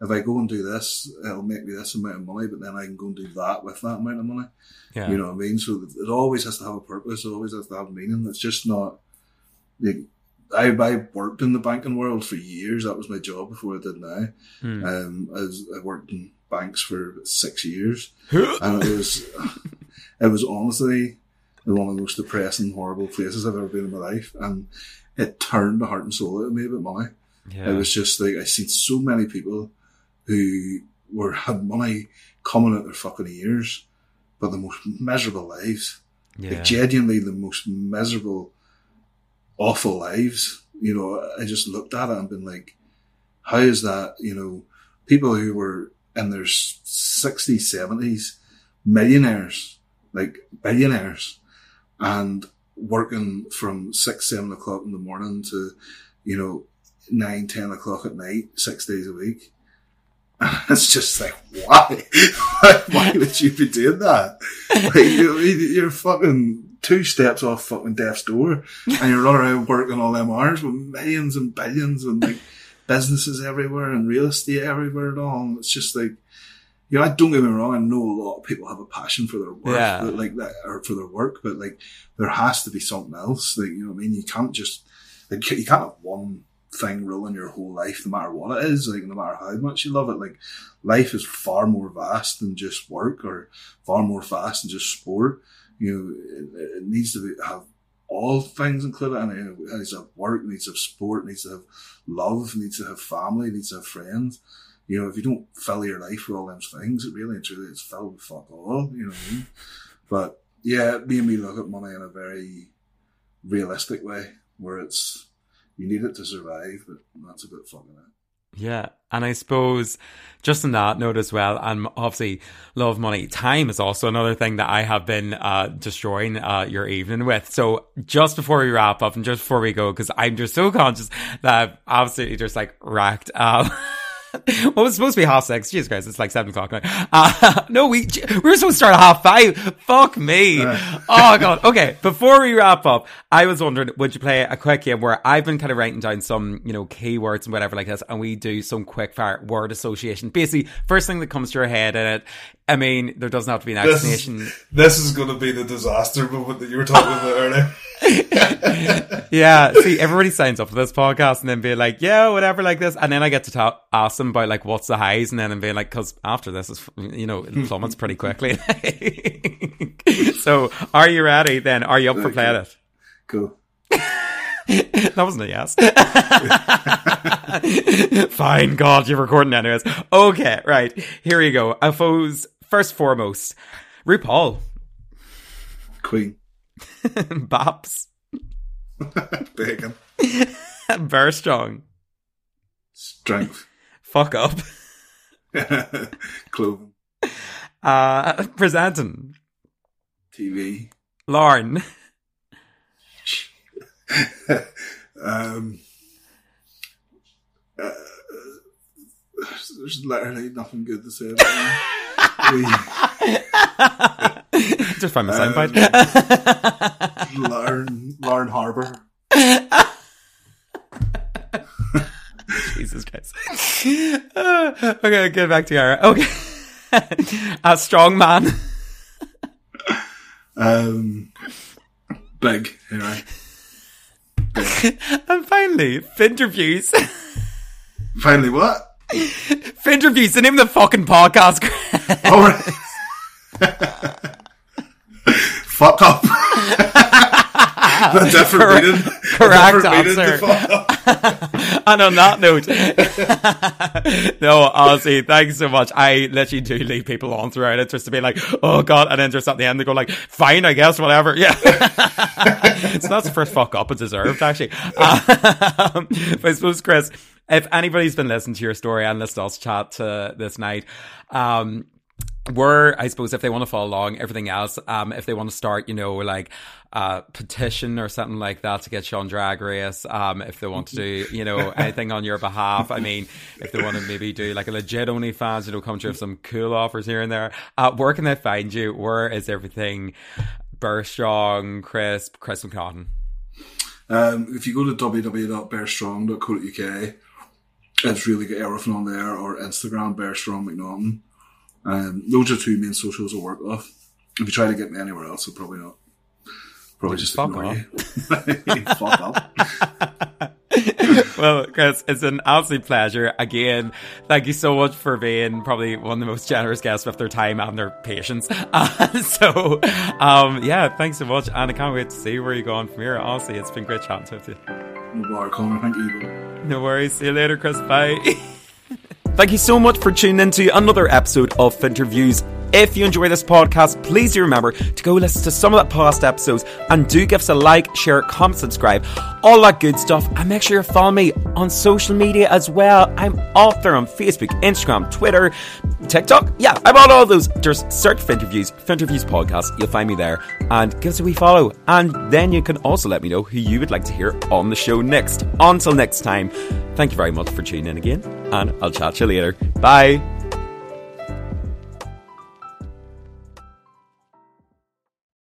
if I go and do this, it'll make me this amount of money, but then I can go and do that with that amount of money. Yeah, you know what I mean. So it always has to have a purpose. It always has to have meaning. It's just not. Like, I, I worked in the banking world for years. That was my job before I did now. Hmm. Um, I, was, I worked in banks for six years, and it was it was honestly one of the most depressing, horrible places I've ever been in my life, and it turned the heart and soul out of me about money. Yeah. It was just like I seen so many people who were had money coming out their fucking ears, but the most miserable lives, yeah. like genuinely the most miserable, awful lives. You know, I just looked at it and been like, how is that? You know, people who were in their 60s, 70s, millionaires, like billionaires, and working from six, seven o'clock in the morning to, you know, nine, ten o'clock at night, six days a week. It's just like, why? why would you be doing that? Like, you're fucking two steps off fucking death's door and you're running around working all them hours with millions and billions and like businesses everywhere and real estate everywhere and all. And it's just like, you know, I don't get me wrong. I know a lot of people have a passion for their work, Yeah. but like that, or for their work, but like there has to be something else. Like, you know what I mean? You can't just, like, you can't have one thing ruling your whole life, no matter what it is, like, no matter how much you love it. Like, life is far more vast than just work or far more vast than just sport. You know, it, it needs to be, have all things included and it needs to have work, needs to have sport, needs to have love, needs to have family, needs to have friends. You know, if you don't fill your life with all those things, it really and truly it's filled with fuck all, you know what I mean? But yeah, me and me look at money in a very realistic way where it's, you need it to survive, but that's a bit fucking it. Yeah. And I suppose just on that note as well, and obviously love money, time is also another thing that I have been uh, destroying uh, your evening with. So just before we wrap up and just before we go, because I'm just so conscious that I've absolutely just like racked up. well, it's supposed to be half six. Jesus Christ, it's like seven o'clock now. Uh, no, we we were supposed to start at half five. Fuck me. oh god. Okay, before we wrap up, I was wondering, would you play a quick game where I've been kind of writing down some, you know, keywords and whatever like this, and we do some quick fire word association. Basically, first thing that comes to your head in it. I mean, there doesn't have to be an This explanation. this is going to be the disaster moment that you were talking about earlier. yeah, see, everybody signs up for this podcast and then be like, yeah, whatever, like this. And then I get to ta- ask them about, like, what's the highs? And then I'm being like, because after this is, you know, it plummets pretty quickly. so, are you ready then? Are you up for Okay. playing it? Cool. That wasn't a yes. Fine, God, you're recording anyways. Okay, right. Here you go. I suppose, first foremost, RuPaul, Queen. Baps, Bacon. Bear Strong, Strength. Fuck Up, Clothing. uh, Presenting, TV. Larne, um, uh, there's literally nothing good to say about. We- just find my Um, soundbite. Larne, Larne Harbour. Jesus Christ. Uh, okay, get back to Yara. Okay. A strong man. Um, big, you know. And finally, Finterviews. Finally, what? Finterviews, the name of the fucking podcast. All right. Fuck up. A different Correct- meaning. Correct answer. and on that note, no, honestly, thanks so much. I literally do leave people on throughout it just to be like, oh god, and then just at the end they go like, fine, I guess, whatever. Yeah. so that's the first fuck up it deserved, actually. Um, but I suppose, Chris, if anybody's been listening to your story and listened to us chat to this night, um, were I suppose if they want to follow along, everything else, um, if they want to start, you know, like a petition or something like that to get you on Drag Race, um, if they want to do, you know, anything on your behalf. I mean, if they want to maybe do like a legit OnlyFans, you know, come through with some cool offers here and there. Uh, where can they find you? Where is everything? Bearstrong, Crisp, Chris McNaughton. Um, if you go to www.bearstrong.co.uk, it's really got everything on there, or Instagram, Bearstrong McNaughton. Um, those are two main socials I work off. If you try to get me anywhere else, I'll probably not. Probably just fuck ignore you. fuck up. well, Chris, it's an absolute pleasure. Again, thank you so much for being probably one of the most generous guests with their time and their patience. Uh, so, um, yeah, thanks so much. And I can't wait to see where you're going from here. Honestly, it's been great chatting with you. No bother, Connor. Thank you. No worries. See you later, Chris. Bye. Thank you so much for tuning in to another episode of Finterviews. If you enjoy this podcast, please do remember to go listen to some of the past episodes and do give us a like, share, comment, subscribe, all that good stuff. And make sure you follow me on social media as well. I'm off there on Facebook, Instagram, Twitter, TikTok. Yeah, I'm on all those. Just search for interviews, Finterviews, Finterviews podcast. You'll find me there and give us a wee follow. And then you can also let me know who you would like to hear on the show next. Until next time, thank you very much for tuning in again, and I'll chat to you later. Bye.